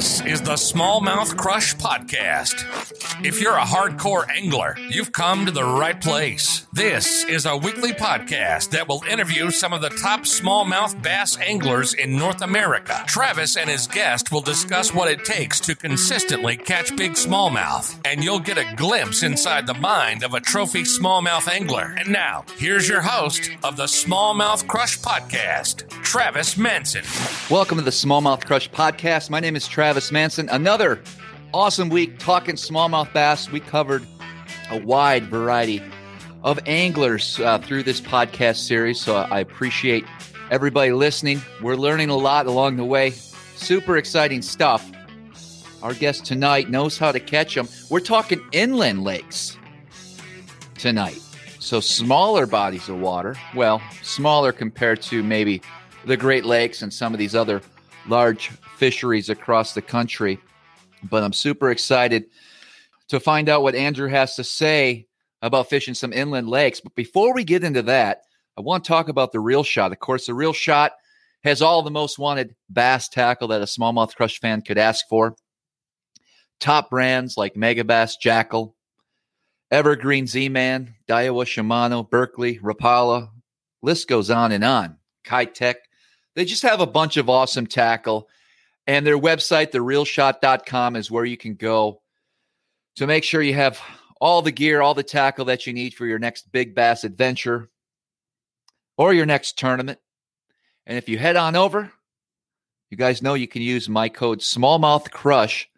This is the Smallmouth Crush Podcast. If you're a hardcore angler, you've come to the right place. This is a weekly podcast that will interview some of the top smallmouth bass anglers in North America. Travis and his guest will discuss what it takes to consistently catch big smallmouth, and you'll get a glimpse inside the mind of a trophy smallmouth angler. And now, here's your host of the Smallmouth Crush Podcast, Travis Manson. Welcome to the Smallmouth Crush podcast. My name is Travis Manson. Another awesome week talking smallmouth bass. We covered a wide variety of anglers uh, through this podcast series, so I appreciate everybody listening. We're learning a lot along the way. Super exciting stuff. Our guest tonight knows how to catch them. We're talking inland lakes tonight. So smaller bodies of water. Well, smaller compared to maybe the Great Lakes and some of these other large fisheries across the country. But I'm super excited to find out what Andrew has to say about fishing some inland lakes. But before we get into that, I want to talk about the Reel Shot. Of course, the Reel Shot has all the most wanted bass tackle that a smallmouth crush fan could ask for. Top brands like Megabass, Jackal, Evergreen Z-Man, Daiwa Shimano, Berkley, Rapala, list goes on and on. Keitech. They just have a bunch of awesome tackle. And their website, thereelshot.com, is where you can go to make sure you have all the gear, all the tackle that you need for your next big bass adventure or your next tournament. And if you head on over, you guys know you can use my code smallmouth crush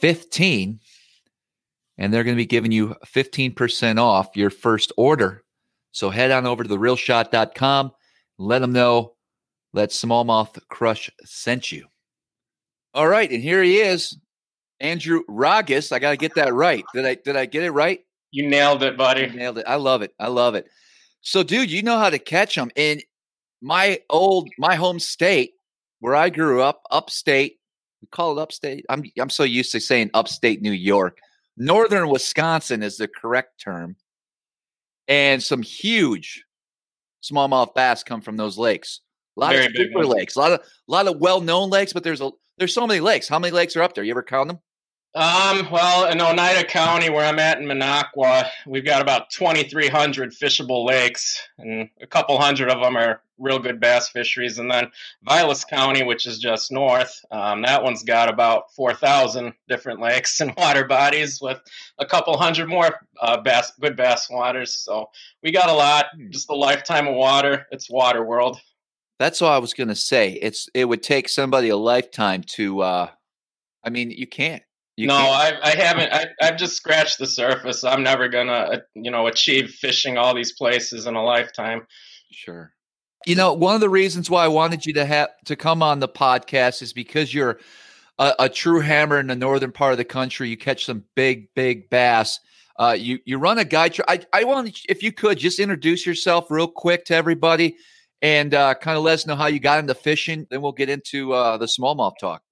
15 and they're going to be giving you 15% off your first order. So head on over to thereelshot.com, let them know that Smallmouth Crush sent you. All right, and here he is, Andrew Ragas. I got to get that right. Did I did I get it right? You nailed it, buddy. I nailed it. I love it. I love it. So, dude, you know how to catch them. In my old my home state, where I grew up, upstate. We call it upstate. I'm I'm so used to saying upstate New York. Northern Wisconsin is the correct term. And some huge smallmouth bass come from those lakes. A lot Very of super ones. lakes, a lot of a lot of well-known lakes, but there's a there's so many lakes. How many lakes are up there? You ever count them? Um, well, in Oneida County, where I'm at in Minocqua, we've got about 2,300 fishable lakes, and a couple hundred of them are real good bass fisheries. And then Vilas County, which is just north, um, that one's got about 4,000 different lakes and water bodies with a couple hundred more uh, bass, good bass waters. So we got a lot, just a lifetime of water. It's water world. That's all I was going to say. It's it would take somebody a lifetime to. uh I mean, you can't. You no, can't. I, I haven't. I, I've just scratched the surface. I'm never gonna, you know, achieve fishing all these places in a lifetime. Sure. You know, one of the reasons why I wanted you to have to come on the podcast is because you're a, a true hammer in the northern part of the country. You catch some big, big bass. Uh, you you run a guide. Tra- I I want if you could just introduce yourself real quick to everybody, and uh, kind of let us know how you got into fishing. Then we'll get into uh, the smallmouth talk.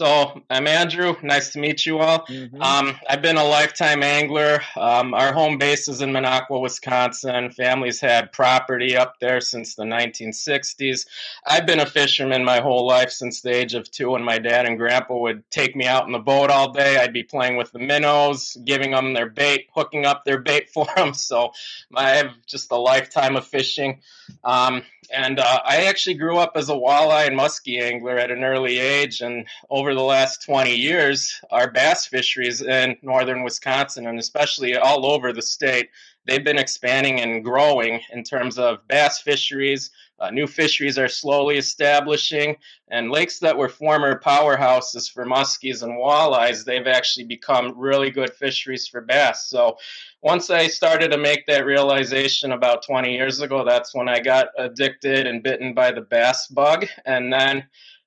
So I'm Andrew. Nice to meet you all. Um, I've been a lifetime angler. Um, our home base is in Minocqua, Wisconsin. Family's had property up there since the 1960s. I've been a fisherman my whole life since the age of two, and my dad and grandpa would take me out in the boat all day. I'd be playing with the minnows, giving them their bait, hooking up their bait for them. So I have just a lifetime of fishing. Um, and uh, I actually grew up as a walleye and muskie angler at an early age. And over the last 20 years, our bass fisheries in northern Wisconsin and especially all over the state, they've been expanding and growing in terms of bass fisheries. Uh, new fisheries are slowly establishing, and lakes that were former powerhouses for muskies and walleyes, they've actually become really good fisheries for bass. So once I started to make that realization about 20 years ago, that's when I got addicted and bitten by the bass bug. And then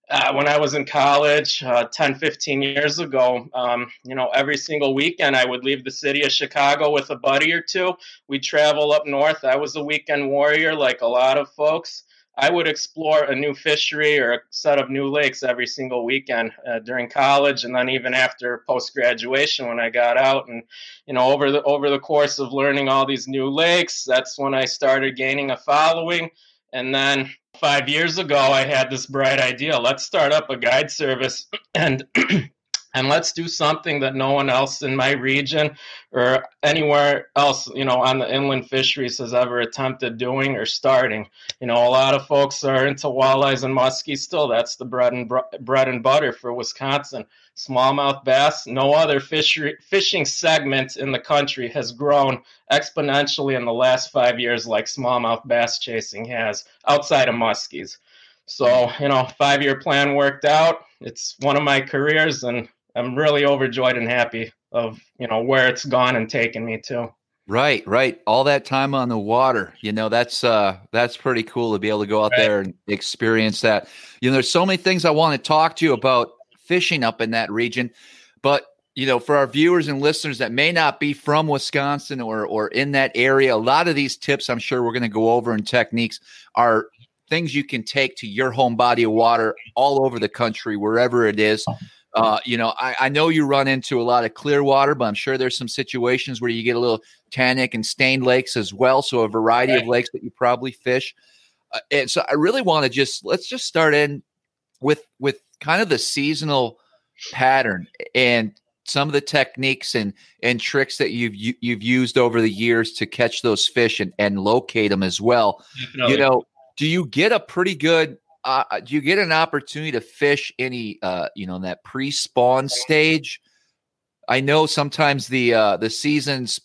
uh, when I was in college, uh, 10, 15 years ago, um, you know, every single weekend I would leave the city of Chicago with a buddy or two. We'd travel up north. I was a weekend warrior, like a lot of folks. I would explore a new fishery or a set of new lakes every single weekend uh, during college, and then even after post graduation when I got out. And you know, over the over the course of learning all these new lakes, that's when I started gaining a following. And then five years ago, I had this bright idea. Let's start up a guide service and and let's do something that no one else in my region or anywhere else you know on the inland fisheries has ever attempted doing or starting. You know a lot of folks are into walleyes and muskies still. That's the bread and bread and butter for wisconsin smallmouth bass no other fishery, fishing segment in the country has grown exponentially in the last five years like smallmouth bass chasing has outside of muskies so you know five year plan worked out it's one of my careers and I'm really overjoyed and happy of you know where it's gone and taken me to. Right, right. All that time on the water, you know, that's uh that's pretty cool to be able to go out right. there and experience that. You know, there's so many things I want to talk to you about fishing up in that region, but you know, for our viewers and listeners that may not be from Wisconsin or or in that area, a lot of these tips I'm sure we're going to go over and techniques are things you can take to your home body of water all over the country, wherever it is. Uh, you know, I, I, know you run into a lot of clear water, but I'm sure there's some situations where you get a little tannic and stained lakes as well. So a variety right. of lakes that you probably fish. Uh, and so I really want to just let's just start in with with kind of the seasonal pattern and some of the techniques and and tricks that you've you, have you have used over the years to catch those fish and, and locate them as well. Definitely. You know, do you get a pretty good uh, uh, do you get an opportunity to fish any uh, you know in that pre-spawn stage i know sometimes the uh, the seasons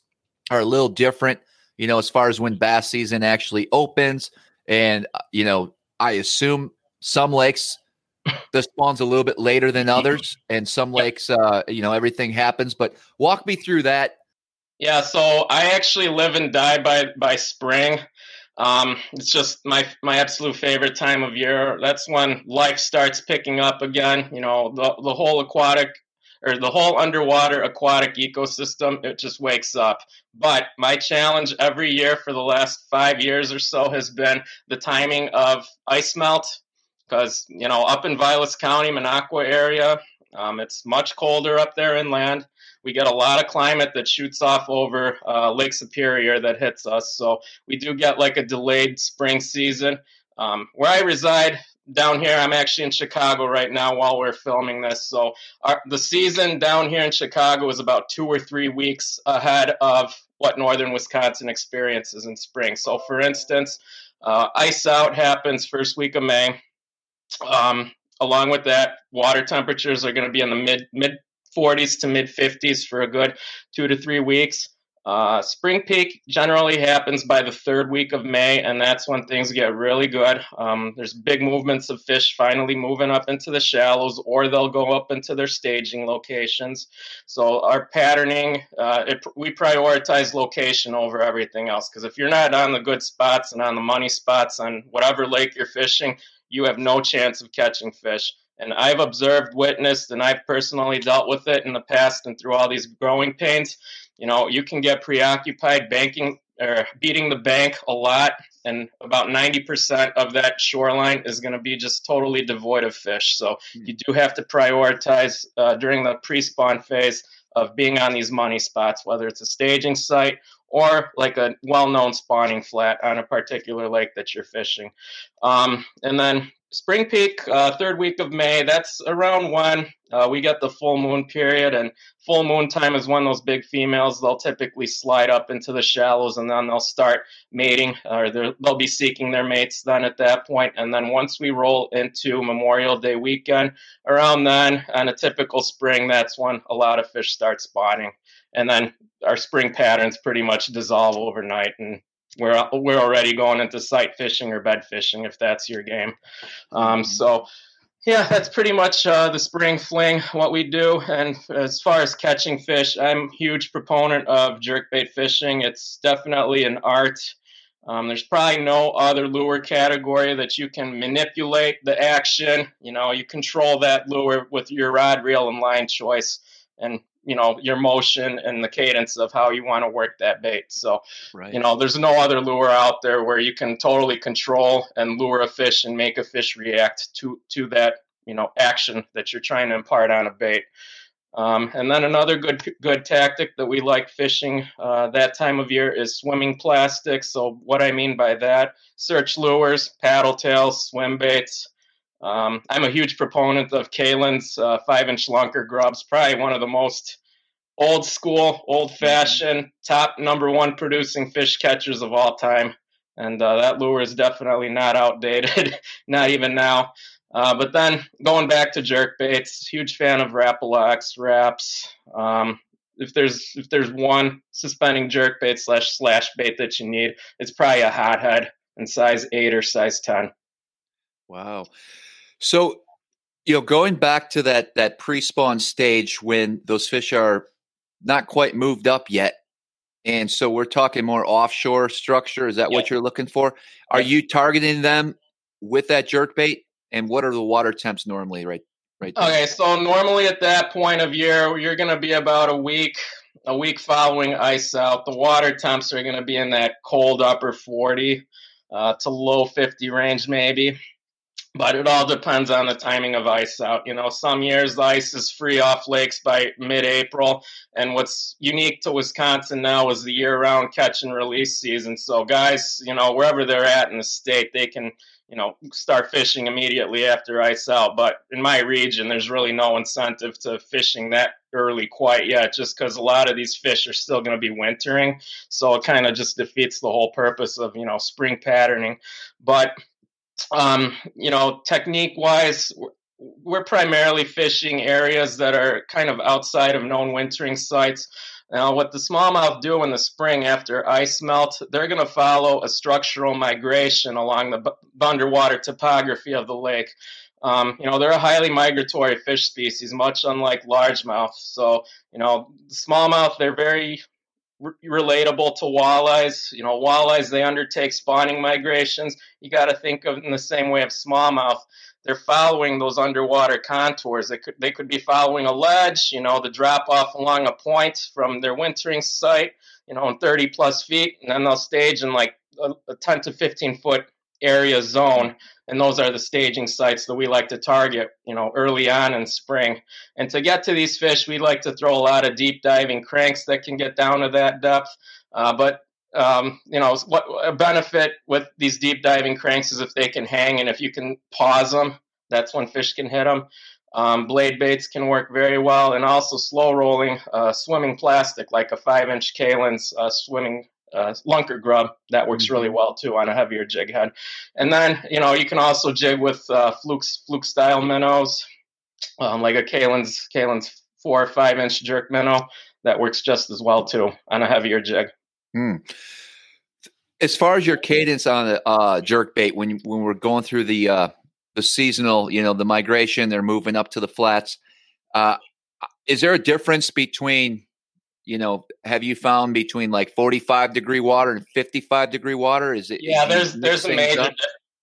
are a little different you know as far as when bass season actually opens and uh, you know i assume some lakes the spawn's a little bit later than others and some lakes uh you know everything happens but walk me through that yeah so i actually live and die by by spring um, it's just my my absolute favorite time of year. That's when life starts picking up again. You know, the the whole aquatic or the whole underwater aquatic ecosystem it just wakes up. But my challenge every year for the last five years or so has been the timing of ice melt, because you know up in Vilas County, Minocqua area, um, it's much colder up there inland we get a lot of climate that shoots off over uh, Lake Superior that hits us. So we do get like a delayed spring season. Um, where I reside down here, I'm actually in Chicago right now while we're filming this. So our, the season down here in Chicago is about two or three weeks ahead of what northern Wisconsin experiences in spring. So, for instance, uh, ice out happens first week of May. Um, along with that, water temperatures are going to be in the mid mid 40s to mid 50s for a good two to three weeks. Uh, spring peak generally happens by the third week of May, and that's when things get really good. Um, there's big movements of fish finally moving up into the shallows, or they'll go up into their staging locations. So our patterning, uh, it, we prioritize location over everything else. Because if you're not on the good spots and on the money spots on whatever lake you're fishing, you have no chance of catching fish. And I've observed, witnessed, and I've personally dealt with it in the past and through all these growing pains. You know, you can get preoccupied banking or beating the bank a lot, and about 90% of that shoreline is going to be just totally devoid of fish. So hmm. you do have to prioritize uh, during the pre spawn phase of being on these money spots, whether it's a staging site or like a well known spawning flat on a particular lake that you're fishing. Um, and then spring peak, uh, third week of May. That's around when uh, we get the full moon period, and full moon time is when those big females they'll typically slide up into the shallows, and then they'll start mating, or they'll be seeking their mates then at that point. And then once we roll into Memorial Day weekend, around then, on a typical spring, that's when a lot of fish start spawning. And then our spring patterns pretty much dissolve overnight, and we're we're already going into sight fishing or bed fishing if that's your game. Um, mm-hmm. so yeah, that's pretty much uh, the spring fling what we do. And as far as catching fish, I'm a huge proponent of jerkbait fishing. It's definitely an art. Um, there's probably no other lure category that you can manipulate the action. You know, you control that lure with your rod, reel, and line choice. And you know your motion and the cadence of how you want to work that bait so right. you know there's no other lure out there where you can totally control and lure a fish and make a fish react to to that you know action that you're trying to impart on a bait Um, and then another good good tactic that we like fishing uh, that time of year is swimming plastics. So what I mean by that, search lures, paddle tails, swim baits. Um, I'm a huge proponent of Kalin's uh, five-inch lunker grubs. Probably one of the most old school, old fashioned, top number one producing fish catchers of all time. And uh, that lure is definitely not outdated, not even now. Uh, but then going back to jerk baits, huge fan of Rapala wraps. Um, if there's if there's one suspending jerk bait slash slash bait that you need, it's probably a hothead in size eight or size ten. Wow. So, you know, going back to that that pre-spawn stage when those fish are not quite moved up yet, and so we're talking more offshore structure. Is that what you're looking for? Are you targeting them with that jerk bait? And what are the water temps normally, right? Right. There? Okay, so normally at that point of year, you're going to be about a week, a week following ice out. The water temps are going to be in that cold upper 40 uh, to low 50 range, maybe. But it all depends on the timing of ice out. You know, some years the ice is free off lakes by mid-April, and what's unique to Wisconsin now is the year-round catch and release season. So guys, you know, wherever they're at in the state, they can you know start fishing immediately after ice out but in my region there's really no incentive to fishing that early quite yet just because a lot of these fish are still going to be wintering so it kind of just defeats the whole purpose of you know spring patterning but um, you know technique wise we're primarily fishing areas that are kind of outside of known wintering sites now, what the smallmouth do in the spring after ice melt, they're going to follow a structural migration along the b- underwater topography of the lake. Um, you know, they're a highly migratory fish species, much unlike largemouth. So, you know, smallmouth, they're very re- relatable to walleyes. You know, walleyes, they undertake spawning migrations. You got to think of in the same way of smallmouth they're following those underwater contours. They could they could be following a ledge, you know, the drop off along a point from their wintering site, you know, in 30 plus feet, and then they'll stage in like a, a 10 to 15 foot area zone, and those are the staging sites that we like to target, you know, early on in spring. And to get to these fish, we like to throw a lot of deep diving cranks that can get down to that depth. Uh, but um, you know, what a benefit with these deep diving cranks is if they can hang and if you can pause them, that's when fish can hit them. Um, blade baits can work very well, and also slow rolling uh, swimming plastic like a five inch Kalin's uh, swimming uh, lunker grub that works really mm-hmm. well too on a heavier jig head. And then you know you can also jig with uh, fluke fluke style minnows, um, like a Kalin's Kalin's four or five inch jerk minnow that works just as well too on a heavier jig. Mm. As far as your cadence on the uh, jerk bait, when when we're going through the uh, the seasonal, you know, the migration, they're moving up to the flats. Uh, is there a difference between, you know, have you found between like forty five degree water and fifty five degree water? Is it? Yeah, there's there's a major,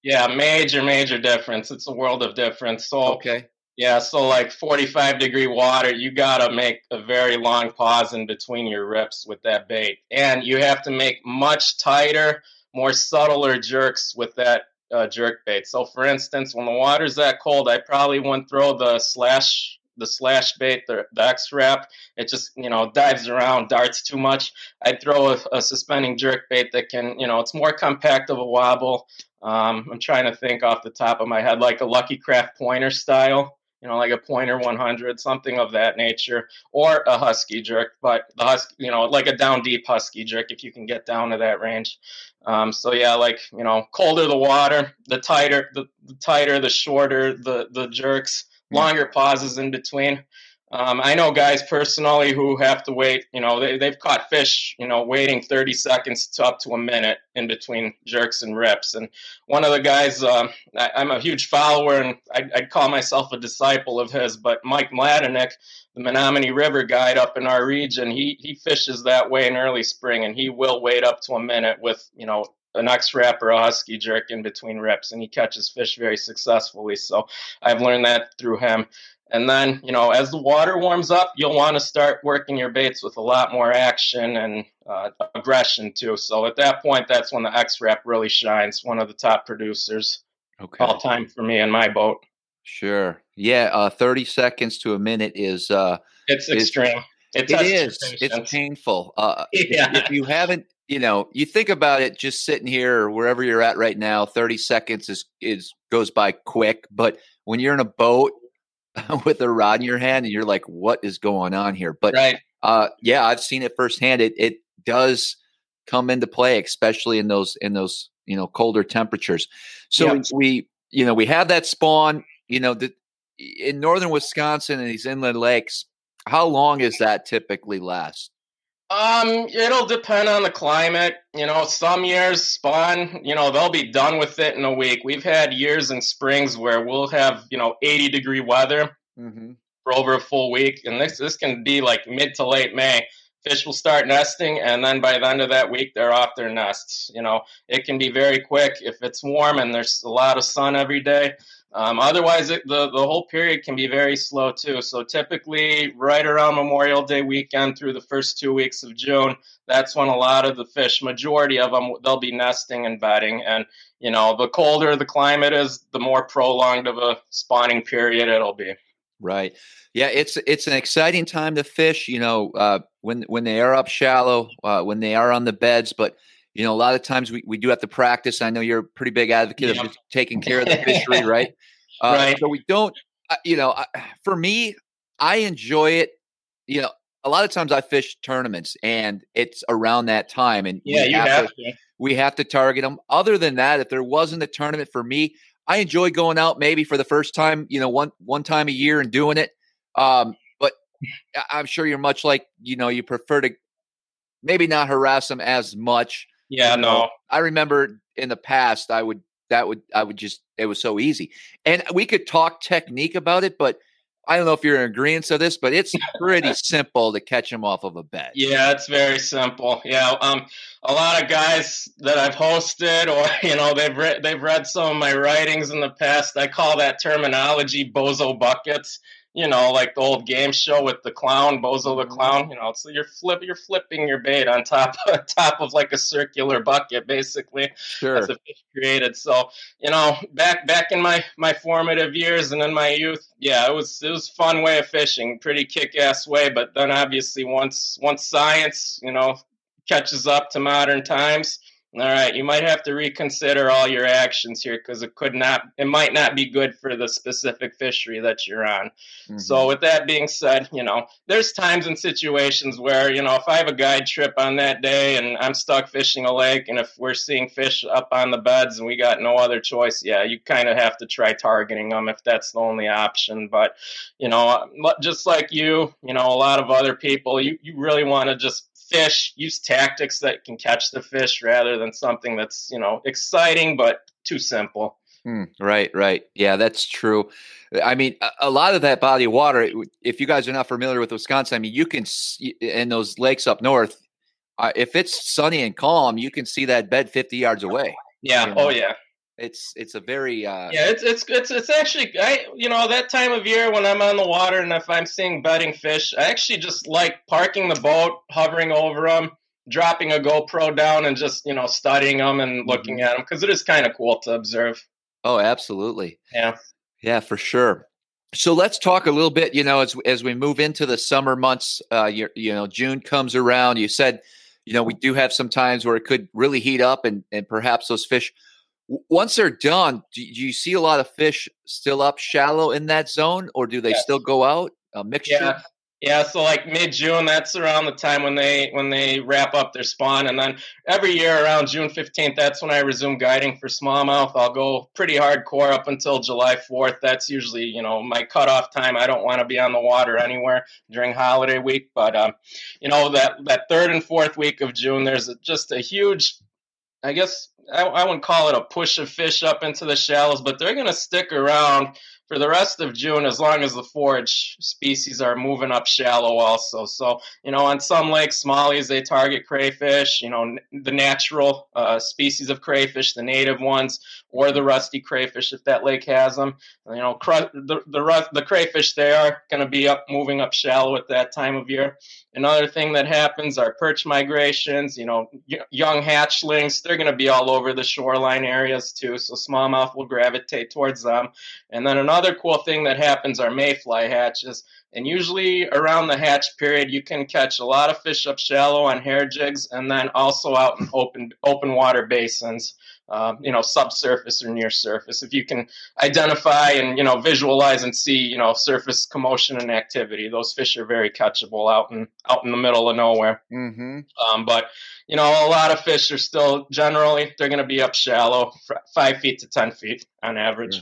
yeah, major major difference. It's a world of difference. So okay, yeah, so like 45 degree water, you got to make a very long pause in between your rips with that bait. And you have to make much tighter, more subtler jerks with that uh, jerk bait. So for instance, when the water's that cold, I probably wouldn't throw the slash the slash bait, the, the X-Rap. It just, you know, dives around, darts too much. I'd throw a, a suspending jerk bait that can, you know, it's more compact of a wobble. Um, I'm trying to think off the top of my head, like a Lucky Craft pointer style you know, like a pointer 100, something of that nature, or a husky jerk, but the husky, you know, like a down deep husky jerk if you can get down to that range. Um, so yeah, like you know, colder the water, the tighter, the, the tighter, the shorter the the jerks, longer pauses in between. Um, I know guys personally who have to wait, you know, they, they've caught fish, you know, waiting 30 seconds to up to a minute in between jerks and rips. And one of the guys, uh, I, am a huge follower and I'd, I'd, call myself a disciple of his, but Mike Mladenik, the Menominee River guide up in our region, he, he fishes that way in early spring and he will wait up to a minute with, you know, an X-Rap or a husky jerk in between rips, and he catches fish very successfully. So I've learned that through him. And then, you know, as the water warms up, you'll want to start working your baits with a lot more action and uh, aggression too. So at that point, that's when the X-Rap really shines. One of the top producers, okay. all time for me in my boat. Sure. Yeah. Uh, Thirty seconds to a minute is. Uh, it's extreme. It, it is. It's painful. Uh, yeah. if, if you haven't you know, you think about it just sitting here or wherever you're at right now, 30 seconds is is goes by quick, but when you're in a boat with a rod in your hand and you're like what is going on here? But right. uh yeah, I've seen it firsthand. It it does come into play especially in those in those, you know, colder temperatures. So we you know, we have that spawn, you know, the, in northern Wisconsin and these inland lakes, how long is that typically last? Um, it'll depend on the climate. You know, some years spawn, you know, they'll be done with it in a week. We've had years in springs where we'll have, you know, 80 degree weather mm-hmm. for over a full week. And this this can be like mid to late May. Fish will start nesting, and then by the end of that week, they're off their nests. You know, it can be very quick if it's warm and there's a lot of sun every day. Um, otherwise, it, the, the whole period can be very slow too. So typically, right around Memorial Day weekend through the first two weeks of June, that's when a lot of the fish, majority of them, they'll be nesting and bedding. And you know, the colder the climate is, the more prolonged of a spawning period it'll be. Right. Yeah, it's it's an exciting time to fish. You know, uh, when when they are up shallow, uh, when they are on the beds, but you know, a lot of times we, we do have to practice. I know you're a pretty big advocate of taking care of the fishery, right? Uh, right. So we don't, uh, you know, for me, I enjoy it. You know, a lot of times I fish tournaments and it's around that time. And yeah, you have, have to, we have to target them. Other than that, if there wasn't a tournament for me, I enjoy going out maybe for the first time, you know, one one time a year and doing it. Um, but I'm sure you're much like, you know, you prefer to maybe not harass them as much yeah, no. I remember in the past I would that would I would just it was so easy. And we could talk technique about it, but I don't know if you're in agreement to this, but it's pretty simple to catch them off of a bet. Yeah, it's very simple. Yeah, um, a lot of guys that I've hosted, or you know, they've read they've read some of my writings in the past. I call that terminology bozo buckets you know, like the old game show with the clown, Bozo the mm-hmm. clown. You know, so you're flip, you're flipping your bait on top, on top of like a circular bucket, basically. Sure. As a fish created. So, you know, back back in my my formative years and in my youth, yeah, it was it was fun way of fishing, pretty kick ass way. But then obviously once once science, you know, catches up to modern times all right, you might have to reconsider all your actions here because it could not, it might not be good for the specific fishery that you're on. Mm-hmm. So, with that being said, you know, there's times and situations where, you know, if I have a guide trip on that day and I'm stuck fishing a lake, and if we're seeing fish up on the beds and we got no other choice, yeah, you kind of have to try targeting them if that's the only option. But, you know, just like you, you know, a lot of other people, you, you really want to just fish, use tactics that can catch the fish rather than something that's, you know, exciting but too simple. Mm, right, right. Yeah, that's true. I mean, a, a, lot of that body of water, if you guys are not familiar with Wisconsin, I mean, you can, see, in those lakes up north, uh, if it's sunny and calm, you can see that bed 50 yards away. Yeah. You know? Oh, yeah. It's it's a very uh, yeah. It's it's it's it's actually I you know that time of year when I'm on the water and if I'm seeing bedding fish, I actually just like parking the boat, hovering over them, dropping a GoPro down, and just you know studying them and looking mm-hmm. at them because it is kind of cool to observe. Oh, absolutely. Yeah. Yeah, for sure. So let's talk a little bit. You know, as as we move into the summer months, uh, you, you know, June comes around. You said, you know, we do have some times where it could really heat up, and and perhaps those fish once they're done, do, you see a lot of fish still up shallow in that zone, or do they yes. still go out? A mixture. Yeah. Yeah, so like mid June, that's around the time when they when they wrap up their spawn, and then every year around June fifteenth, that's when I resume guiding for smallmouth. I'll go pretty hardcore up until July fourth. That's usually you know my cutoff time. I don't want to be on the water anywhere during holiday week, but um, you know that that third and fourth week of June, there's a, just a huge I guess I, I wouldn't call it a push of fish up into the shallows, but they're going to stick around for the rest of June as long as the forage species are moving up shallow also. So, you know, on some lakes, smallies, they target crayfish, you know, the natural uh, species of crayfish, the native ones, or the rusty crayfish if that lake has them. You know, cr- the, the, the crayfish, they are going to be up, moving up shallow at that time of year. Another thing that happens are perch migrations. You know, young hatchlings, they're going to be all over the shoreline areas too. So smallmouth will gravitate towards them. And then another another cool thing that happens are mayfly hatches. And usually around the hatch period, you can catch a lot of fish up shallow on hair jigs, and then also out in open open water basins uh, you know, subsurface or near surface. If you can identify and you know visualize and see you know surface commotion and activity, those fish are very catchable out in out in the middle of nowhere. Mm-hmm. Um, but you know, a lot of fish are still generally they're going to be up shallow, five feet to ten feet on average.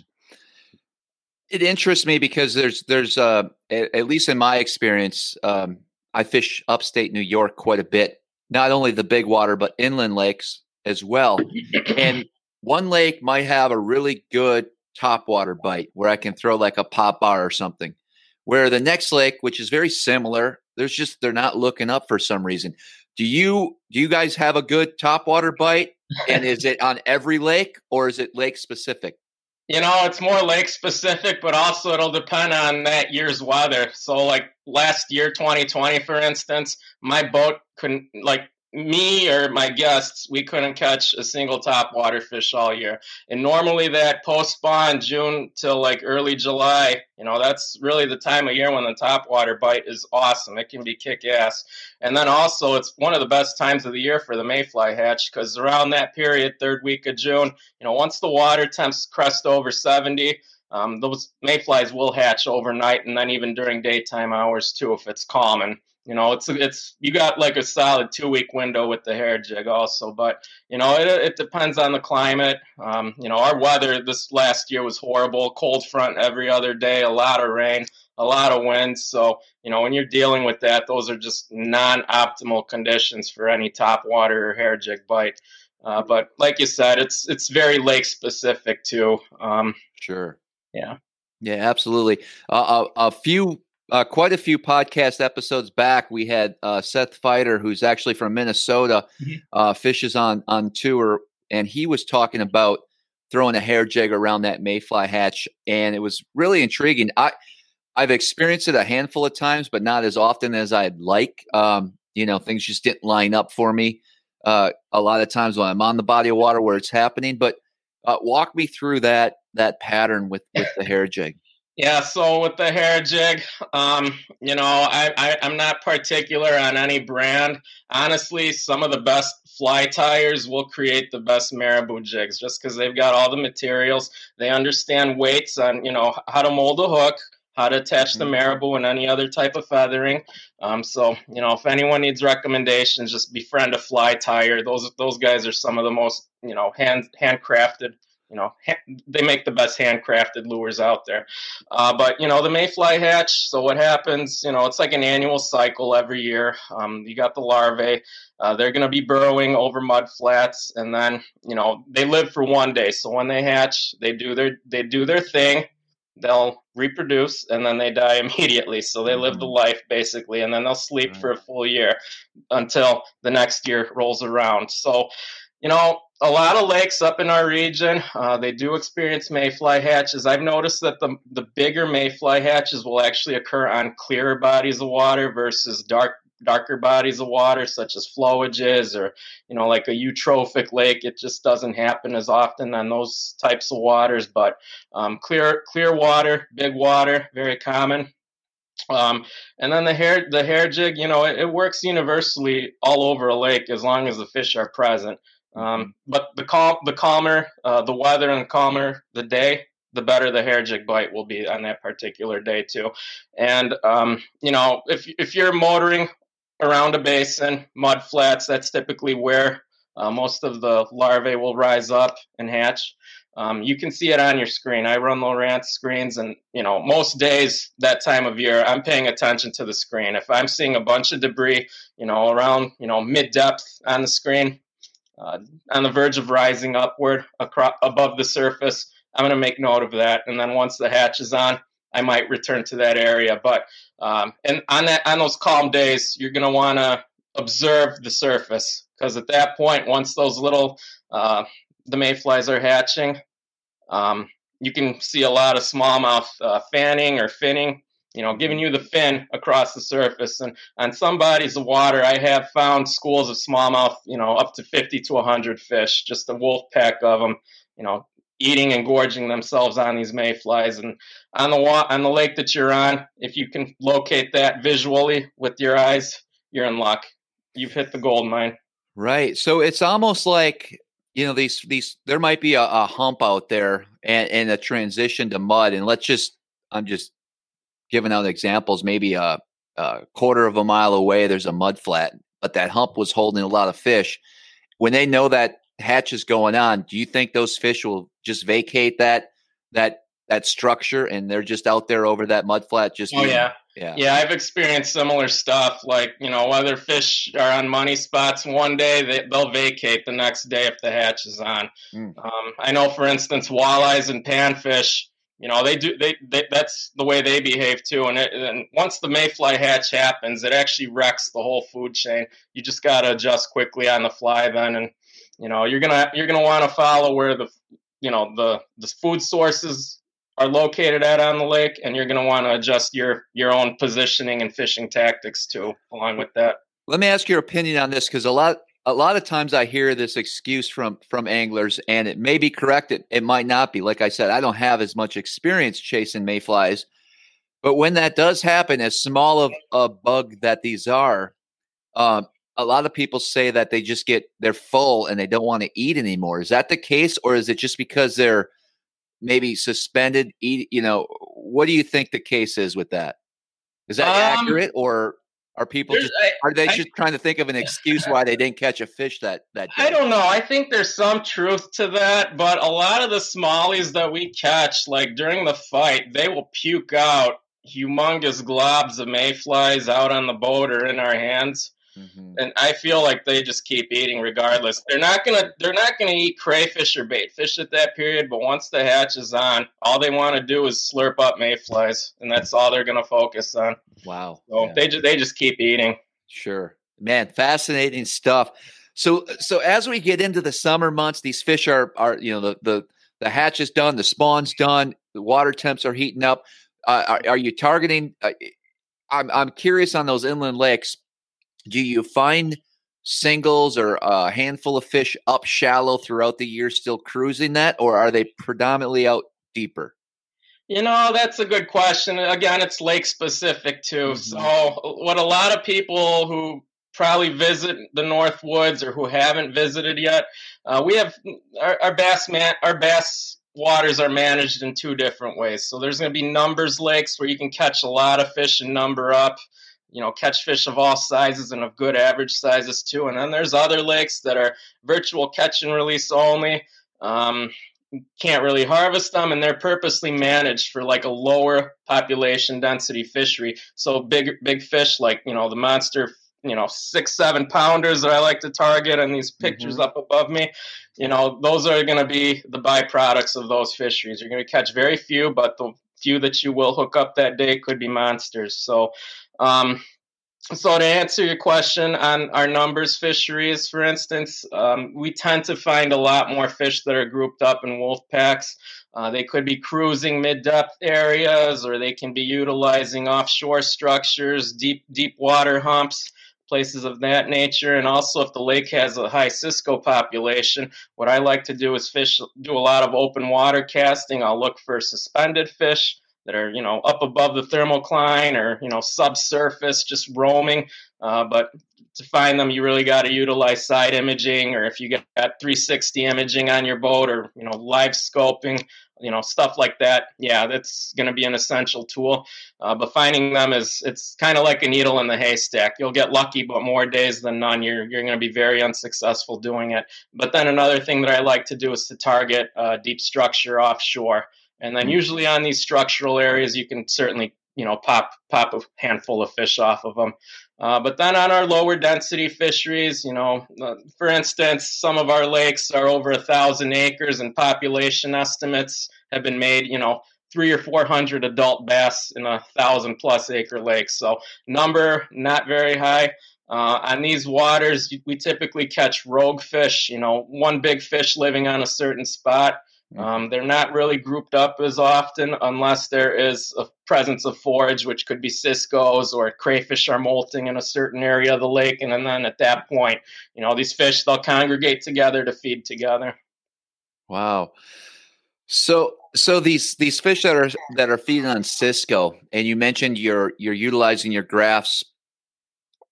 It interests me because there's there's uh, at least in my experience, um, I fish upstate New York quite a bit. Not only the big water, but inland lakes as well. and one lake might have a really good topwater bite where I can throw like a Pop-Bar or something. Where the next lake, which is very similar, there's just they're not looking up for some reason. Do you do you guys have a good topwater bite? And is it on every lake or is it lake specific? You know, it's more lake specific, but also it'll depend on that year's weather. So, like last year, 2020, for instance, my boat couldn't, like, me or my guests, we couldn't catch a single top water fish all year. And normally that post spawn June till like early July, you know, that's really the time of year when the top water bite is awesome. It can be kick ass. And then also it's one of the best times of the year for the mayfly hatch because around that period, third week of June, you know, once the water temps crest over 70, um, those mayflies will hatch overnight and then even during daytime hours too if it's calm. And you know, it's it's you got like a solid two week window with the hair jig also, but you know it, it depends on the climate. Um, you know, our weather this last year was horrible, cold front every other day, a lot of rain, a lot of wind. So you know when you're dealing with that, those are just non optimal conditions for any top water or hair jig bite. Uh, but like you said, it's it's very lake specific too. Um, sure. Yeah. Yeah, absolutely. Uh, a, a few uh, quite a few podcast episodes back, we had uh, Seth Feider, who's actually from Minnesota, mm-hmm. uh, fishes on on tour, and he was talking about throwing a hair jig around that mayfly hatch, and it was really intriguing. I I've experienced it a handful of times, but not as often as I'd like. Um, you know, things just didn't line up for me. Uh, a lot of times when I'm on the body of water where it's happening, but uh, walk me through that that pattern with with the hair jig. Yeah, so with the hair jig, um, you know, I, I, I'm not particular on any brand. Honestly, some of the best fly tiers will create the best marabou jigs just because they've got all the materials. They understand weights on, you know, how to mold a hook, how to attach the mm-hmm. marabou and any other type of feathering. Um, so, you know, if anyone needs recommendations, just befriend a fly tier. Those those guys are some of the most, you know, hand handcrafted you know they make the best handcrafted lures out there. Uh, but you know the mayfly hatch so what happens you know it's like an annual cycle every year. Um, you got the larvae uh, they're going to be burrowing over mud flats and then you know they live for one day. So when they hatch they do their they do their thing they'll reproduce and then they die immediately. So they live the mm-hmm. life basically and then they'll sleep for a full year until the next year rolls around. So you know a lot of lakes up in our region, uh, they do experience mayfly hatches. I've noticed that the the bigger mayfly hatches will actually occur on clearer bodies of water versus dark darker bodies of water, such as flowages or you know like a eutrophic lake. It just doesn't happen as often on those types of waters. But um, clear clear water, big water, very common. Um, and then the hair the hair jig, you know, it, it works universally all over a lake as long as the fish are present. Um, but the calm, the calmer uh, the weather and the calmer the day, the better the hair jig bite will be on that particular day too. And um, you know, if if you're motoring around a basin, mud flats, that's typically where uh, most of the larvae will rise up and hatch. Um, you can see it on your screen. I run Lowrance screens, and you know, most days that time of year, I'm paying attention to the screen. If I'm seeing a bunch of debris, you know, around you know mid depth on the screen, uh, on the verge of rising upward across, above the surface. I'm going to make note of that, and then once the hatch is on, I might return to that area. But um, and on that on those calm days, you're going to want to observe the surface because at that point, once those little uh, the mayflies are hatching, um, you can see a lot of smallmouth uh, fanning or finning you know, giving you the fin across the surface. And on some bodies of water, I have found schools of smallmouth, you know, up to 50 to 100 fish, just a wolf pack of them, you know, eating and gorging themselves on these mayflies. And on the on the lake that you're on, if you can locate that visually with your eyes, you're in luck. You've hit the gold mine. Right. So it's almost like you know these these there might be a, a hump out there and, and a transition to mud, and let's just I'm just giving out examples. Maybe a, a quarter of a mile away, there's a mud flat, but that hump was holding a lot of fish. When they know that hatch is going on, do you think those fish will just vacate that that that structure and they're just out there over that mud flat just oh yeah yeah yeah i've experienced similar stuff like you know whether fish are on money spots one day they, they'll vacate the next day if the hatch is on mm. um, i know for instance walleyes and panfish you know they do they, they that's the way they behave too and, it, and once the mayfly hatch happens it actually wrecks the whole food chain. You just got to adjust quickly on the fly then and you know you're gonna you're gonna want to follow where the you know the the food sources are located at on the lake and you're to want to adjust your your own positioning and fishing tactics too along with that. Let me ask your opinion on this because a lot a lot of times i hear this excuse from from anglers and it may be correct it, it might not be. Like i said i don't have as much experience chasing mayflies but when that does happen as small of a bug that these are um, a lot of people say that they just get they're full and they don't want to eat anymore. Is that the case or is it just because they're maybe suspended eat you know what do you think the case is with that? Is that um, accurate or are people just I, are they I, just trying to think of an excuse why they didn't catch a fish that that day? I don't know. I think there's some truth to that, but a lot of the smallies that we catch, like during the fight, they will puke out humongous globs of mayflies out on the boat or in our hands. Mm-hmm. And I feel like they just keep eating regardless. They're not gonna they're not gonna eat crayfish or bait fish at that period, but once the hatch is on, all they want to do is slurp up mayflies, and that's all they're gonna focus on. Wow. So yeah. they just they just keep eating. Sure. Man, fascinating stuff. So so as we get into the summer months, these fish are are you know the the the hatch is done, the spawn's done, the water temps are heating up. Uh, are, are you targeting? Uh, I'm I'm curious on those inland lakes do you find singles or a handful of fish up shallow throughout the year still cruising that, or are they predominantly out deeper? You know, that's a good question. Again, it's lake specific too. Mm-hmm. So, what a lot of people who probably visit the North Woods or who haven't visited yet, uh, we have our, our bass man, our bass waters are managed in two different ways. So there's going to be numbers lakes where you can catch a lot of fish and number up you know catch fish of all sizes and of good average sizes too. And then there's other lakes that are virtual catch and release only. Um, can't really harvest them and they're purposely managed for like a lower population density fishery. So big big fish like you know the monster you know six seven pounders that i like to target and these pictures mm-hmm. up above me you know those are going to be the byproducts of those fisheries. You're going to catch very few but the few that you will hook up that day could be monsters. So um, so to answer your question on our numbers fisheries, for instance, um, we tend to find a lot more fish that are grouped up in wolf packs. Uh, they could be cruising mid-depth areas, or they can be utilizing offshore structures, deep deep water humps, places of that nature. And also, if the lake has a high cisco population, what I like to do is fish do a lot of open water casting. I'll look for suspended fish that are you know up above the thermocline or you know subsurface just roaming. Uh, but to find them you really got to utilize side imaging or if you got 360 imaging on your boat or you know live scoping you know stuff like that yeah that's going to be an essential tool. Uh, but finding them is it's kind of like a needle in the haystack. You'll get lucky but more days than none you're, you're going to be very unsuccessful doing it. But then another thing that i like to do is to target uh, deep structure offshore and then usually on these structural areas, you can certainly you know pop pop a handful of fish off of them. Uh, but then on our lower density fisheries, you know, uh, for instance, some of our lakes are over a thousand acres, and population estimates have been made. You know, three or four hundred adult bass in a thousand plus acre lake. So number not very high. Uh, on these waters, we typically catch rogue fish. You know, one big fish living on a certain spot. Um, they're not really grouped up as often unless there is a presence of forage, which could be ciscos or crayfish are molting in a certain area of the lake. And then at that point, you know, these fish, they'll congregate together to feed together. Wow. So so these these fish that are that are feeding on Cisco, and you mentioned you're you're utilizing your graphs.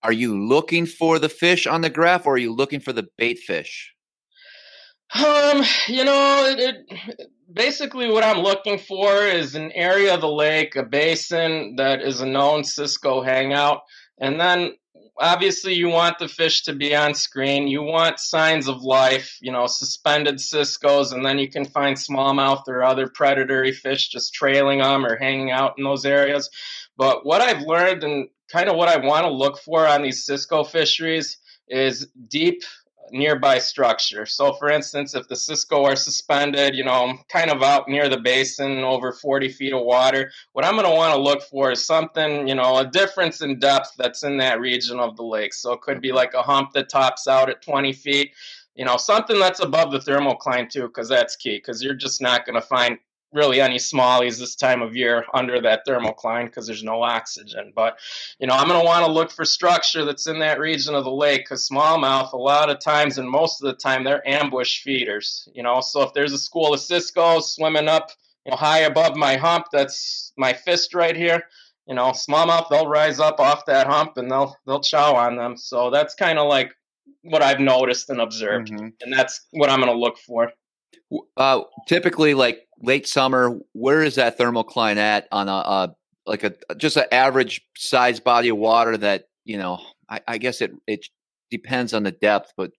Are you looking for the fish on the graph, or are you looking for the bait fish? Um, you know, it, it, basically what I'm looking for is an area of the lake, a basin that is a known Cisco hangout, and then obviously you want the fish to be on screen. You want signs of life, you know, suspended ciscos, and then you can find smallmouth or other predatory fish just trailing them or hanging out in those areas. But what I've learned and kind of what I want to look for on these cisco fisheries is deep nearby structure. So, for instance, if the Cisco are suspended, you know, kind of out near the basin, over 40 feet of water, what I'm going to want to look for is something, you know, a difference in depth that's in that region of the lake. So, it could be like a hump that tops out at 20 feet. You know, something that's above the thermocline too, because that's key. Because you're just not going to find really any smallies this time of year under that thermocline because there's no oxygen. But, you know, I'm going to want to look for structure that's in that region of the lake because smallmouth, a lot of times and most of the time, they're ambush feeders. You know, so if there's a school of ciscos swimming up, you know, high above my hump, that's my fist right here. You know, smallmouth, they'll rise up off that hump and they'll they'll chow on them. So that's kind of like what I've noticed and observed, mm-hmm. and that's what I'm going to look for. Uh, typically, like late summer, where is that thermocline at on a, a like a just an average size body of water that you know? I, I guess it it depends on the depth, but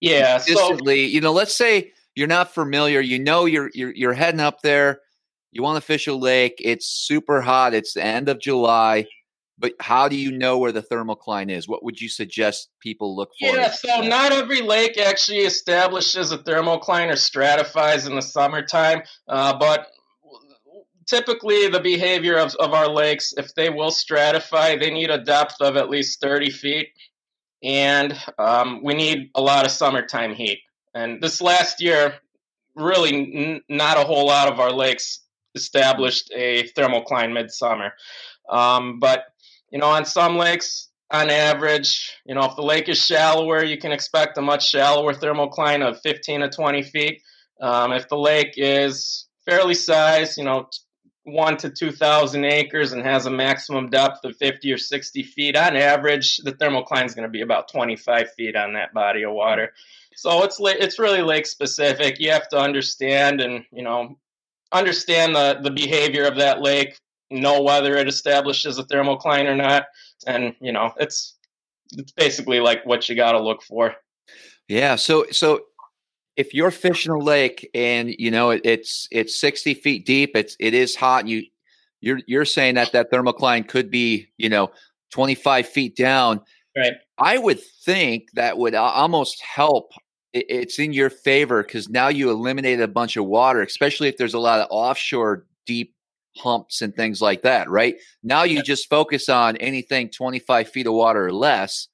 yeah, consistently, so, you know, let's say you're not familiar, you know, you're you're you're heading up there, you want to fish a lake, it's super hot, it's the end of July but how do you know where the thermocline is? What would you suggest people look for? Yeah, so not every lake actually establishes a thermocline or stratifies in the summertime, uh, but typically the behavior of, of our lakes, if they will stratify, they need a depth of at least 30 feet, and um, we need a lot of summertime heat. And this last year, really n- not a whole lot of our lakes established a thermocline midsummer. Um, but you know, on some lakes, on average, you know, if the lake is shallower, you can expect a much shallower thermocline of 15 to 20 feet. Um, if the lake is fairly sized, you know, one to 2,000 acres and has a maximum depth of 50 or 60 feet, on average, the thermocline is going to be about 25 feet on that body of water. So it's it's really lake specific. You have to understand and you know understand the the behavior of that lake, know whether it establishes a thermocline or not, and you know it's it's basically like what you got to look for. Yeah. So so if you're fishing a lake and you know it, it's it's 60 feet deep, it's it is hot. You you're you're saying that that thermocline could be you know 25 feet down. Right. I would think that would almost help. It's in your favor because now you eliminate a bunch of water, especially if there's a lot of offshore deep humps and things like that, right? Now you just focus on anything 25 feet of water or less,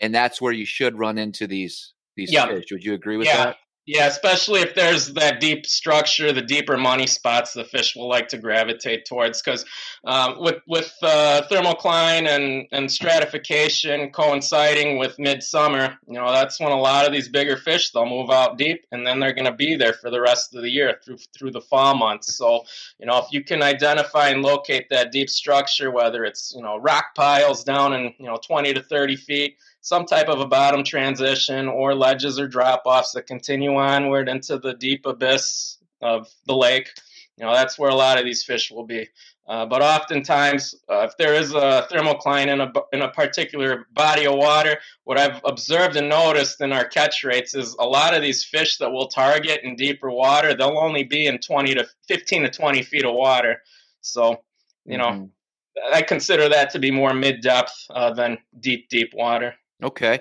and that's where you should run into these these fish. Would you agree with yeah. that? Yeah, especially if there's that deep structure, the deeper money spots the fish will like to gravitate towards. Because uh, with with uh, thermocline and and stratification coinciding with midsummer, you know that's when a lot of these bigger fish they'll move out deep, and then they're going to be there for the rest of the year through through the fall months. So you know if you can identify and locate that deep structure, whether it's you know rock piles down in you know 20 to 30 feet some type of a bottom transition or ledges or drop offs that continue onward into the deep abyss of the lake. You know, that's where a lot of these fish will be. Uh, but oftentimes, uh, if there is a thermocline in a, in a particular body of water, what I've observed and noticed in our catch rates is a lot of these fish that we'll target in deeper water, they'll only be in 20 to 15 to 20 feet of water. So, you know, mm-hmm. I consider that to be more mid depth uh, than deep, deep water. Okay.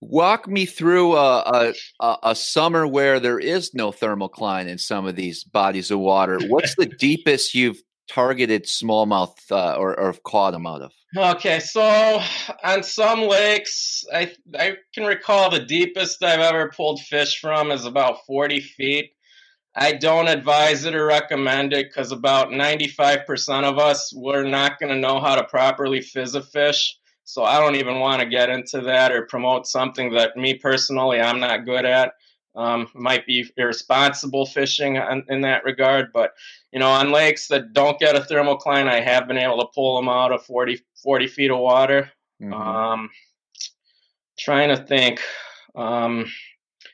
Walk me through a, a, a summer where there is no thermocline in some of these bodies of water. What's the deepest you've targeted smallmouth uh, or, or caught them out of? Okay, so on some lakes, I I can recall the deepest I've ever pulled fish from is about forty feet. I don't advise it or recommend it because about ninety five percent of us we're not going to know how to properly fizz a fish. So I don't even want to get into that or promote something that me personally I'm not good at. Um, might be irresponsible fishing on, in that regard, but you know, on lakes that don't get a thermocline, I have been able to pull them out of 40, 40 feet of water. Mm-hmm. Um, trying to think, um,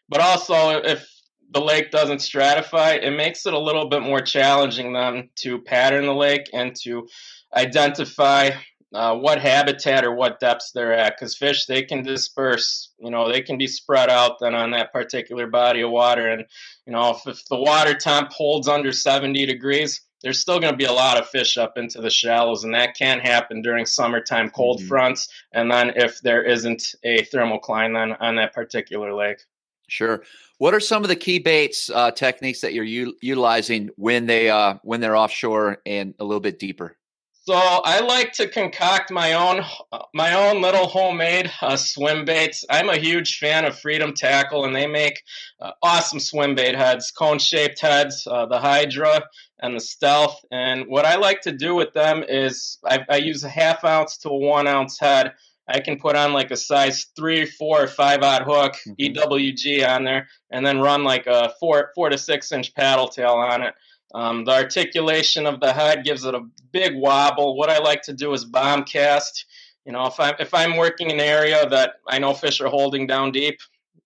but also if the lake doesn't stratify, it makes it a little bit more challenging then to pattern the lake and to identify uh, what habitat or what depths they're at because fish they can disperse you know they can be spread out then on that particular body of water. And you know if, if the water temp holds under 70 degrees there's still going to be a lot of fish up into the shallows and that can happen during summertime cold mm-hmm. fronts and then if there isn't a thermocline then on that particular lake. Sure. What are some of the key baits uh, techniques that you're u- utilizing when they uh, when they're offshore and a little bit deeper so I like to concoct my own my own little homemade uh, swim baits. I'm a huge fan of Freedom Tackle, and they make uh, awesome swim bait heads, cone shaped heads, uh, the Hydra and the Stealth. And what I like to do with them is I, I use a half ounce to a one ounce head. I can put on like a size three, four, or five aught hook, mm-hmm. EWG on there, and then run like a four four to six inch paddle tail on it. Um, the articulation of the head gives it a big wobble. What I like to do is bomb cast. You know, if I'm if I'm working an area that I know fish are holding down deep,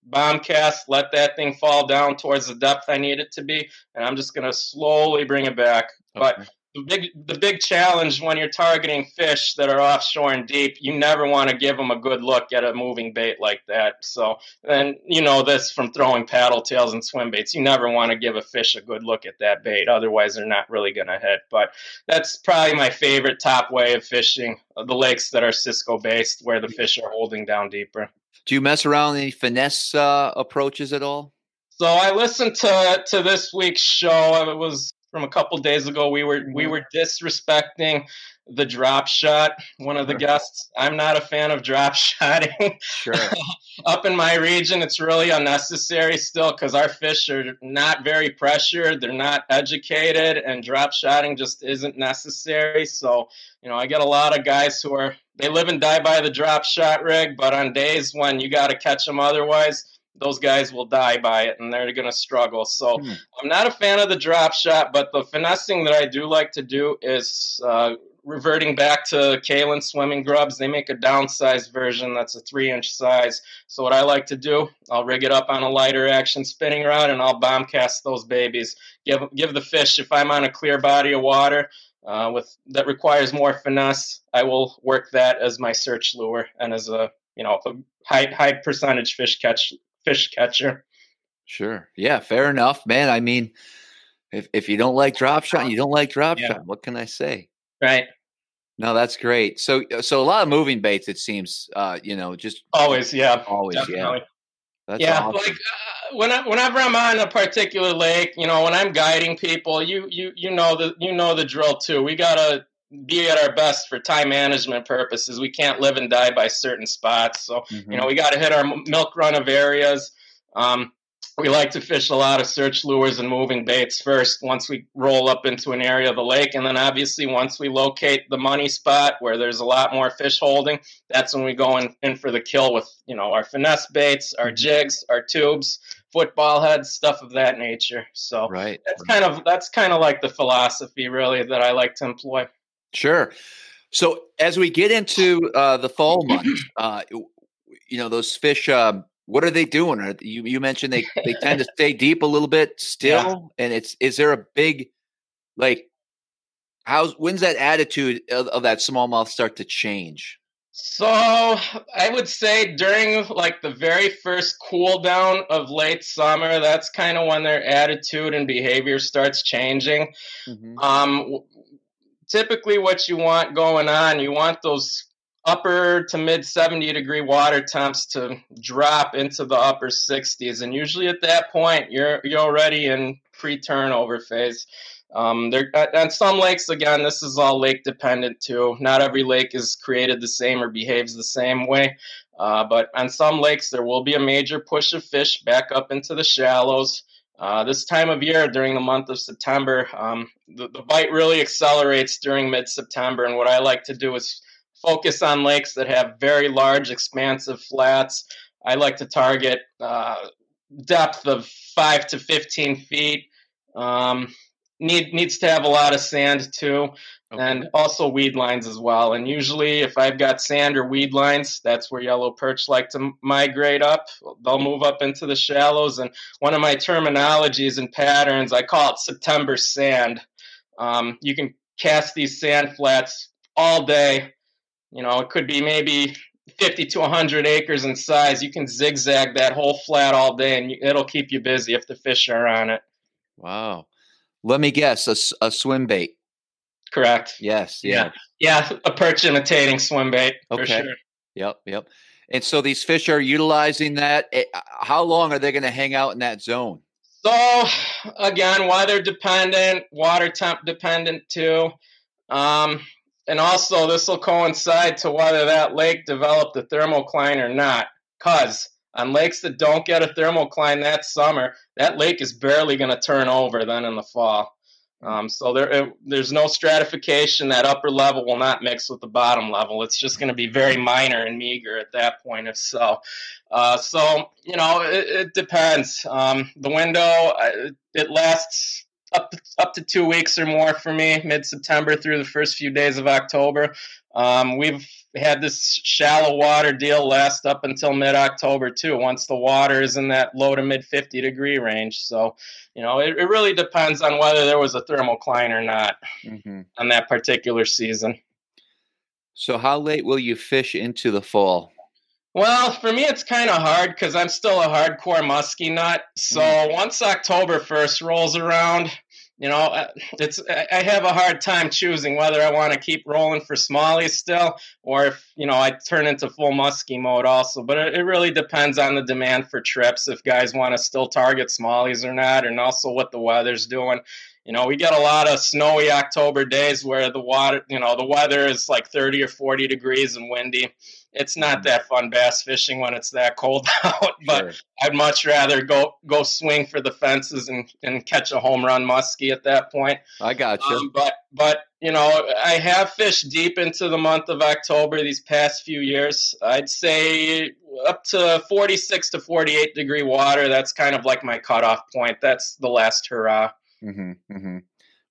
bomb cast, let that thing fall down towards the depth I need it to be, and I'm just gonna slowly bring it back. Okay. But the big the big challenge when you're targeting fish that are offshore and deep, you never want to give them a good look at a moving bait like that. So, and you know this from throwing paddle tails and swim baits, you never want to give a fish a good look at that bait. Otherwise, they're not really going to hit. But that's probably my favorite top way of fishing the lakes that are Cisco based, where the fish are holding down deeper. Do you mess around any finesse uh, approaches at all? So I listened to to this week's show. It was from a couple days ago. We were we were disrespecting the drop shot. One of the guests. I'm not a fan of drop shotting. Sure. Up in my region, it's really unnecessary still because our fish are not very pressured. They're not educated, and drop shotting just isn't necessary. So, you know, I get a lot of guys who are they live and die by the drop shot rig, but on days when you got to catch them otherwise those guys will die by it and they're going to struggle. So hmm. I'm not a fan of the drop shot, but the finessing that I do like to do is uh, reverting back to Kalin swimming grubs. They make a downsized version that's a three inch size. So what I like to do, I'll rig it up on a lighter action spinning rod and I'll bomb cast those babies. Give give the fish if I'm on a clear body of water. Uh, with that requires more finesse, I will work that as my search lure and as a you know a high high percentage fish catch fish catcher. Sure. Yeah, fair enough, man. I mean, if if you don't like drop shot, you don't like drop yeah. shot. What can I say? Right. No, that's great. So so a lot of moving baits. It seems. Uh, you know, just always. Yeah. Always. Definitely. Yeah. That's yeah, awesome. like uh, when whenever I'm on a particular lake, you know, when I'm guiding people, you you you know the you know the drill too. We gotta be at our best for time management purposes. We can't live and die by certain spots. So, mm-hmm. you know, we got to hit our milk run of areas. Um, we like to fish a lot of search lures and moving baits first once we roll up into an area of the lake. And then obviously, once we locate the money spot where there's a lot more fish holding, that's when we go in, in for the kill with, you know, our finesse baits, our mm-hmm. jigs, our tubes, football heads, stuff of that nature. So right. that's kind of that's kind of like the philosophy really that I like to employ. Sure. So as we get into uh, the fall months, uh, you know those fish. Um, what are they doing? Are, you you mentioned they they tend to stay deep a little bit still, yeah. and it's is there a big like how's when's that attitude of, of that smallmouth start to change? So I would say during like the very first cool down of late summer, that's kind of when their attitude and behavior starts changing. Mm-hmm. Um, typically what you want going on, you want those upper to mid 70 degree water temps to drop into the upper 60s and usually at that point you're you're already in pre-turnover phase. Um, there on some lakes again this is all lake dependent too. Not every lake is created the same or behaves the same way uh, but on some lakes there will be a major push of fish back up into the shallows uh, this time of year, during the month of September, um, the, the bite really accelerates during mid September. And what I like to do is focus on lakes that have very large, expansive flats. I like to target uh, depth of five to fifteen feet. Um, need needs to have a lot of sand too, okay. and also weed lines as well. And usually, if I've got sand or weed lines, that's where yellow perch like to migrate up. They'll move up into the shallows. And one of my terminologies and patterns, I call it September sand. Um, you can cast these sand flats all day. You know, it could be maybe 50 to 100 acres in size. You can zigzag that whole flat all day, and it'll keep you busy if the fish are on it. Wow. Let me guess, a, a swim bait. Correct. Yes. Yeah. Yeah. A perch imitating swim bait okay. sure. Yep. Yep. And so these fish are utilizing that. Eh, how long are they going to hang out in that zone? So, again, weather dependent, water temp dependent too. Um, and also, this will coincide to whether that lake developed a thermocline or not. Because on lakes that don't get a thermocline that summer, that lake is barely going to turn over then in the fall. Um, so there, there's no stratification. That upper level will not mix with the bottom level. It's just going to be very minor and meager at that point, if so. Uh, so you know, it, it depends. Um, the window it lasts up up to two weeks or more for me, mid September through the first few days of October. Um, we've had this shallow water deal last up until mid October too. Once the water is in that low to mid 50 degree range, so you know it, it really depends on whether there was a thermal thermocline or not mm-hmm. on that particular season. So, how late will you fish into the fall? Well, for me, it's kind of hard because I'm still a hardcore musky nut. So mm. once October 1st rolls around, you know, it's I have a hard time choosing whether I want to keep rolling for smallies still, or if you know I turn into full musky mode also. But it, really depends on the demand for trips. If guys want to still target smallies or not, and also what the weather's doing. You know, we get a lot of snowy October days where the water, you know, the weather is like 30 or 40 degrees and windy it's not that fun bass fishing when it's that cold out. But sure. I'd much rather go go swing for the fences and, and catch a home run muskie at that point. I got you. Um, but but you know I have fished deep into the month of October these past few years. I'd say up to forty six to forty eight degree water. That's kind of like my cutoff point. That's the last hurrah. Mm-hmm, mm-hmm.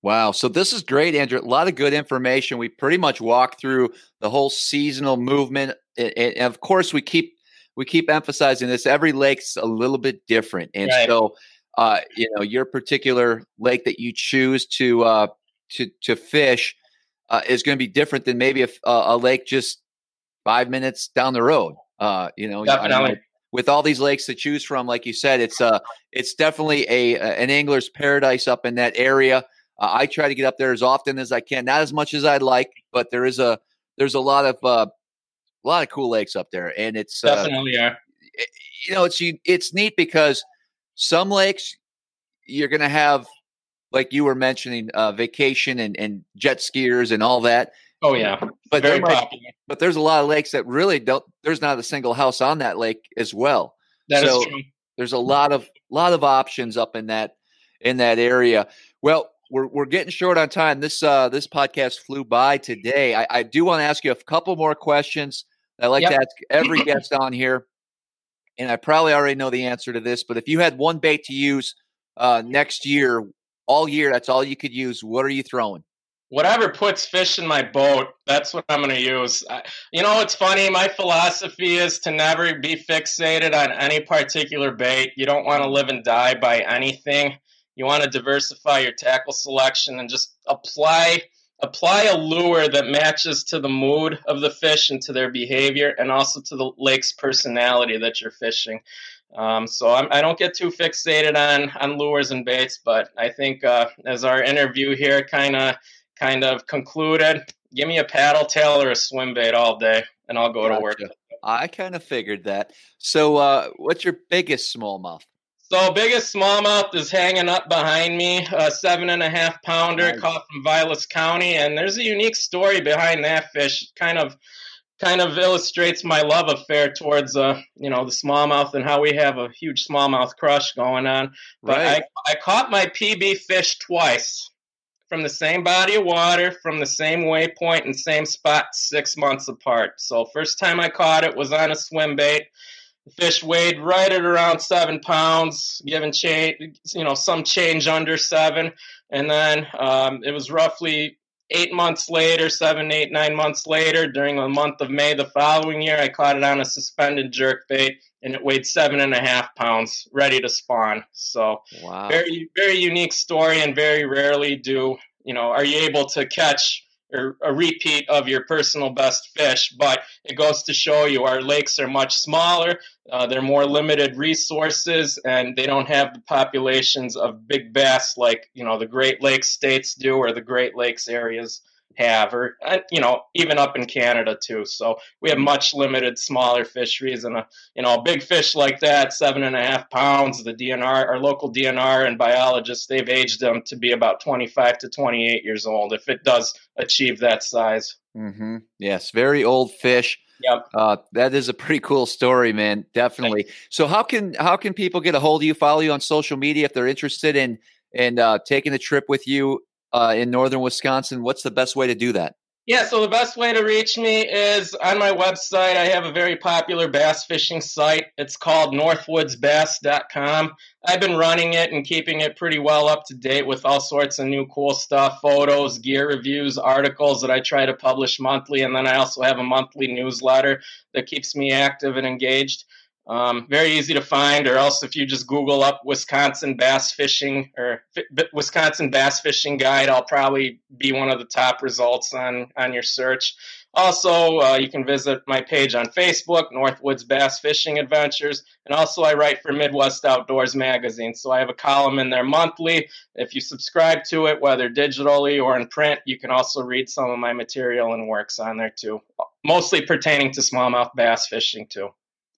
Wow. So this is great, Andrew. A lot of good information. We pretty much walked through the whole seasonal movement. And of course, we keep we keep emphasizing this. Every lake's a little bit different, and right. so uh, you know your particular lake that you choose to uh, to to fish uh, is going to be different than maybe a, a, lake just five minutes down the road. Uh, you know, definitely. With all these lakes to choose from, like you said, it's uh it's definitely a an angler's paradise up in that area. Uh, I try to get up there as often as I can, not as much as I'd like, but there is a there's a lot of uh, a lot of cool lakes up there, and it's uh, definitely uh, You know, it's it's neat because some lakes you're going to have, like you were mentioning, uh, vacation and, and jet skiers and all that. Oh yeah, but very popular. But there's a lot of lakes that really don't. There's not a single house on that lake as well. That so is true. There's a lot of lot of options up in that in that area. Well, we're we're getting short on time. This uh this podcast flew by today. I, I do want to ask you a couple more questions. I like yep. to ask every guest on here, and I probably already know the answer to this. But if you had one bait to use uh, next year, all year, that's all you could use. What are you throwing? Whatever puts fish in my boat, that's what I'm going to use. you know, it's funny. My philosophy is to never be fixated on any particular bait. You don't want to live and die by anything. You want to diversify your tackle selection and just apply apply a lure that matches to the mood of the fish and to their behavior and also to the lake's personality that you're fishing. Um, so I'm, I do not get too fixated on on lures and baits, but I think uh, as our interview here kind of kind of concluded, give me a paddle tail or a swim bait all day, and I'll go gotcha. to work. I kind of figured that. So, uh, what's your biggest smallmouth? So biggest smallmouth is hanging up behind me, a seven and a half pounder nice. caught from Vilas County, and there's a unique story behind that fish. Kind of, kind of illustrates my love affair towards uh, you know, the smallmouth and how we have a huge smallmouth crush going on. But right. I, I caught my PB fish twice from the same body of water, from the same waypoint and same spot, six months apart. So first time I caught it was on a swim bait The fish weighed right at around seven pounds, given change, you know, some change under seven. And then um, it was roughly eight months later, seven, eight, nine months later, during the month of May the following year, I caught it on a suspended jerk bait and it weighed seven and a half pounds, ready to spawn. So, wow. very, very unique story, and very rarely do you know are you able to catch a repeat of your personal best fish, but it goes to show you our lakes are much smaller. Uh, they're more limited resources, and they don't have the populations of big bass like you know the Great Lakes states do or the Great Lakes areas have, or uh, you know, even up in Canada too. So we have much limited smaller fisheries, and a you know a big fish like that, seven and a half pounds. The DNR, our local DNR and biologists, they've aged them to be about twenty five to twenty eight years old. If it does achieve that size. Mm-hmm. Yes, very old fish. Yep. Uh, that is a pretty cool story, man. Definitely. Thanks. So how can how can people get a hold of you, follow you on social media if they're interested in in uh, taking a trip with you uh, in northern Wisconsin, what's the best way to do that? Yeah, so the best way to reach me is on my website. I have a very popular bass fishing site. It's called northwoodsbass.com. I've been running it and keeping it pretty well up to date with all sorts of new cool stuff photos, gear reviews, articles that I try to publish monthly. And then I also have a monthly newsletter that keeps me active and engaged. Um, very easy to find, or else if you just Google up Wisconsin bass fishing or Wisconsin bass fishing guide, I'll probably be one of the top results on on your search. Also, uh, you can visit my page on Facebook, Northwoods Bass Fishing Adventures, and also I write for Midwest Outdoors Magazine. So I have a column in there monthly. If you subscribe to it, whether digitally or in print, you can also read some of my material and works on there too, mostly pertaining to smallmouth bass fishing too.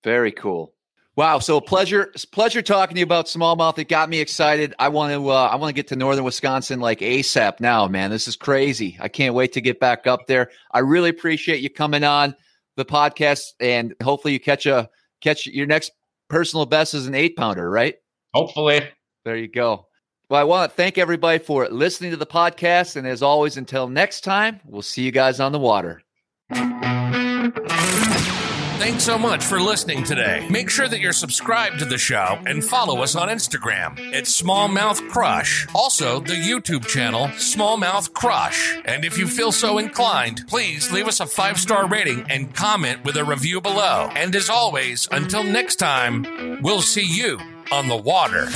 Very cool. Wow. So pleasure, pleasure talking to you about smallmouth. It got me excited. I want to, uh, I want to get to northern Wisconsin like ASAP now, man. This is crazy. I can't wait to get back up there. I really appreciate you coming on the podcast, and hopefully you catch a catch your next personal best as an eight pounder, right? Hopefully. There you go. Well, I want to thank everybody for listening to the podcast, and as always, until next time, we'll see you guys on the water. Thanks so much for listening today. Make sure that you're subscribed to the show and follow us on Instagram at Smallmouth Crush. Also, the YouTube channel Smallmouth Crush. And if you feel so inclined, please leave us a five star rating and comment with a review below. And as always, until next time, we'll see you on the water.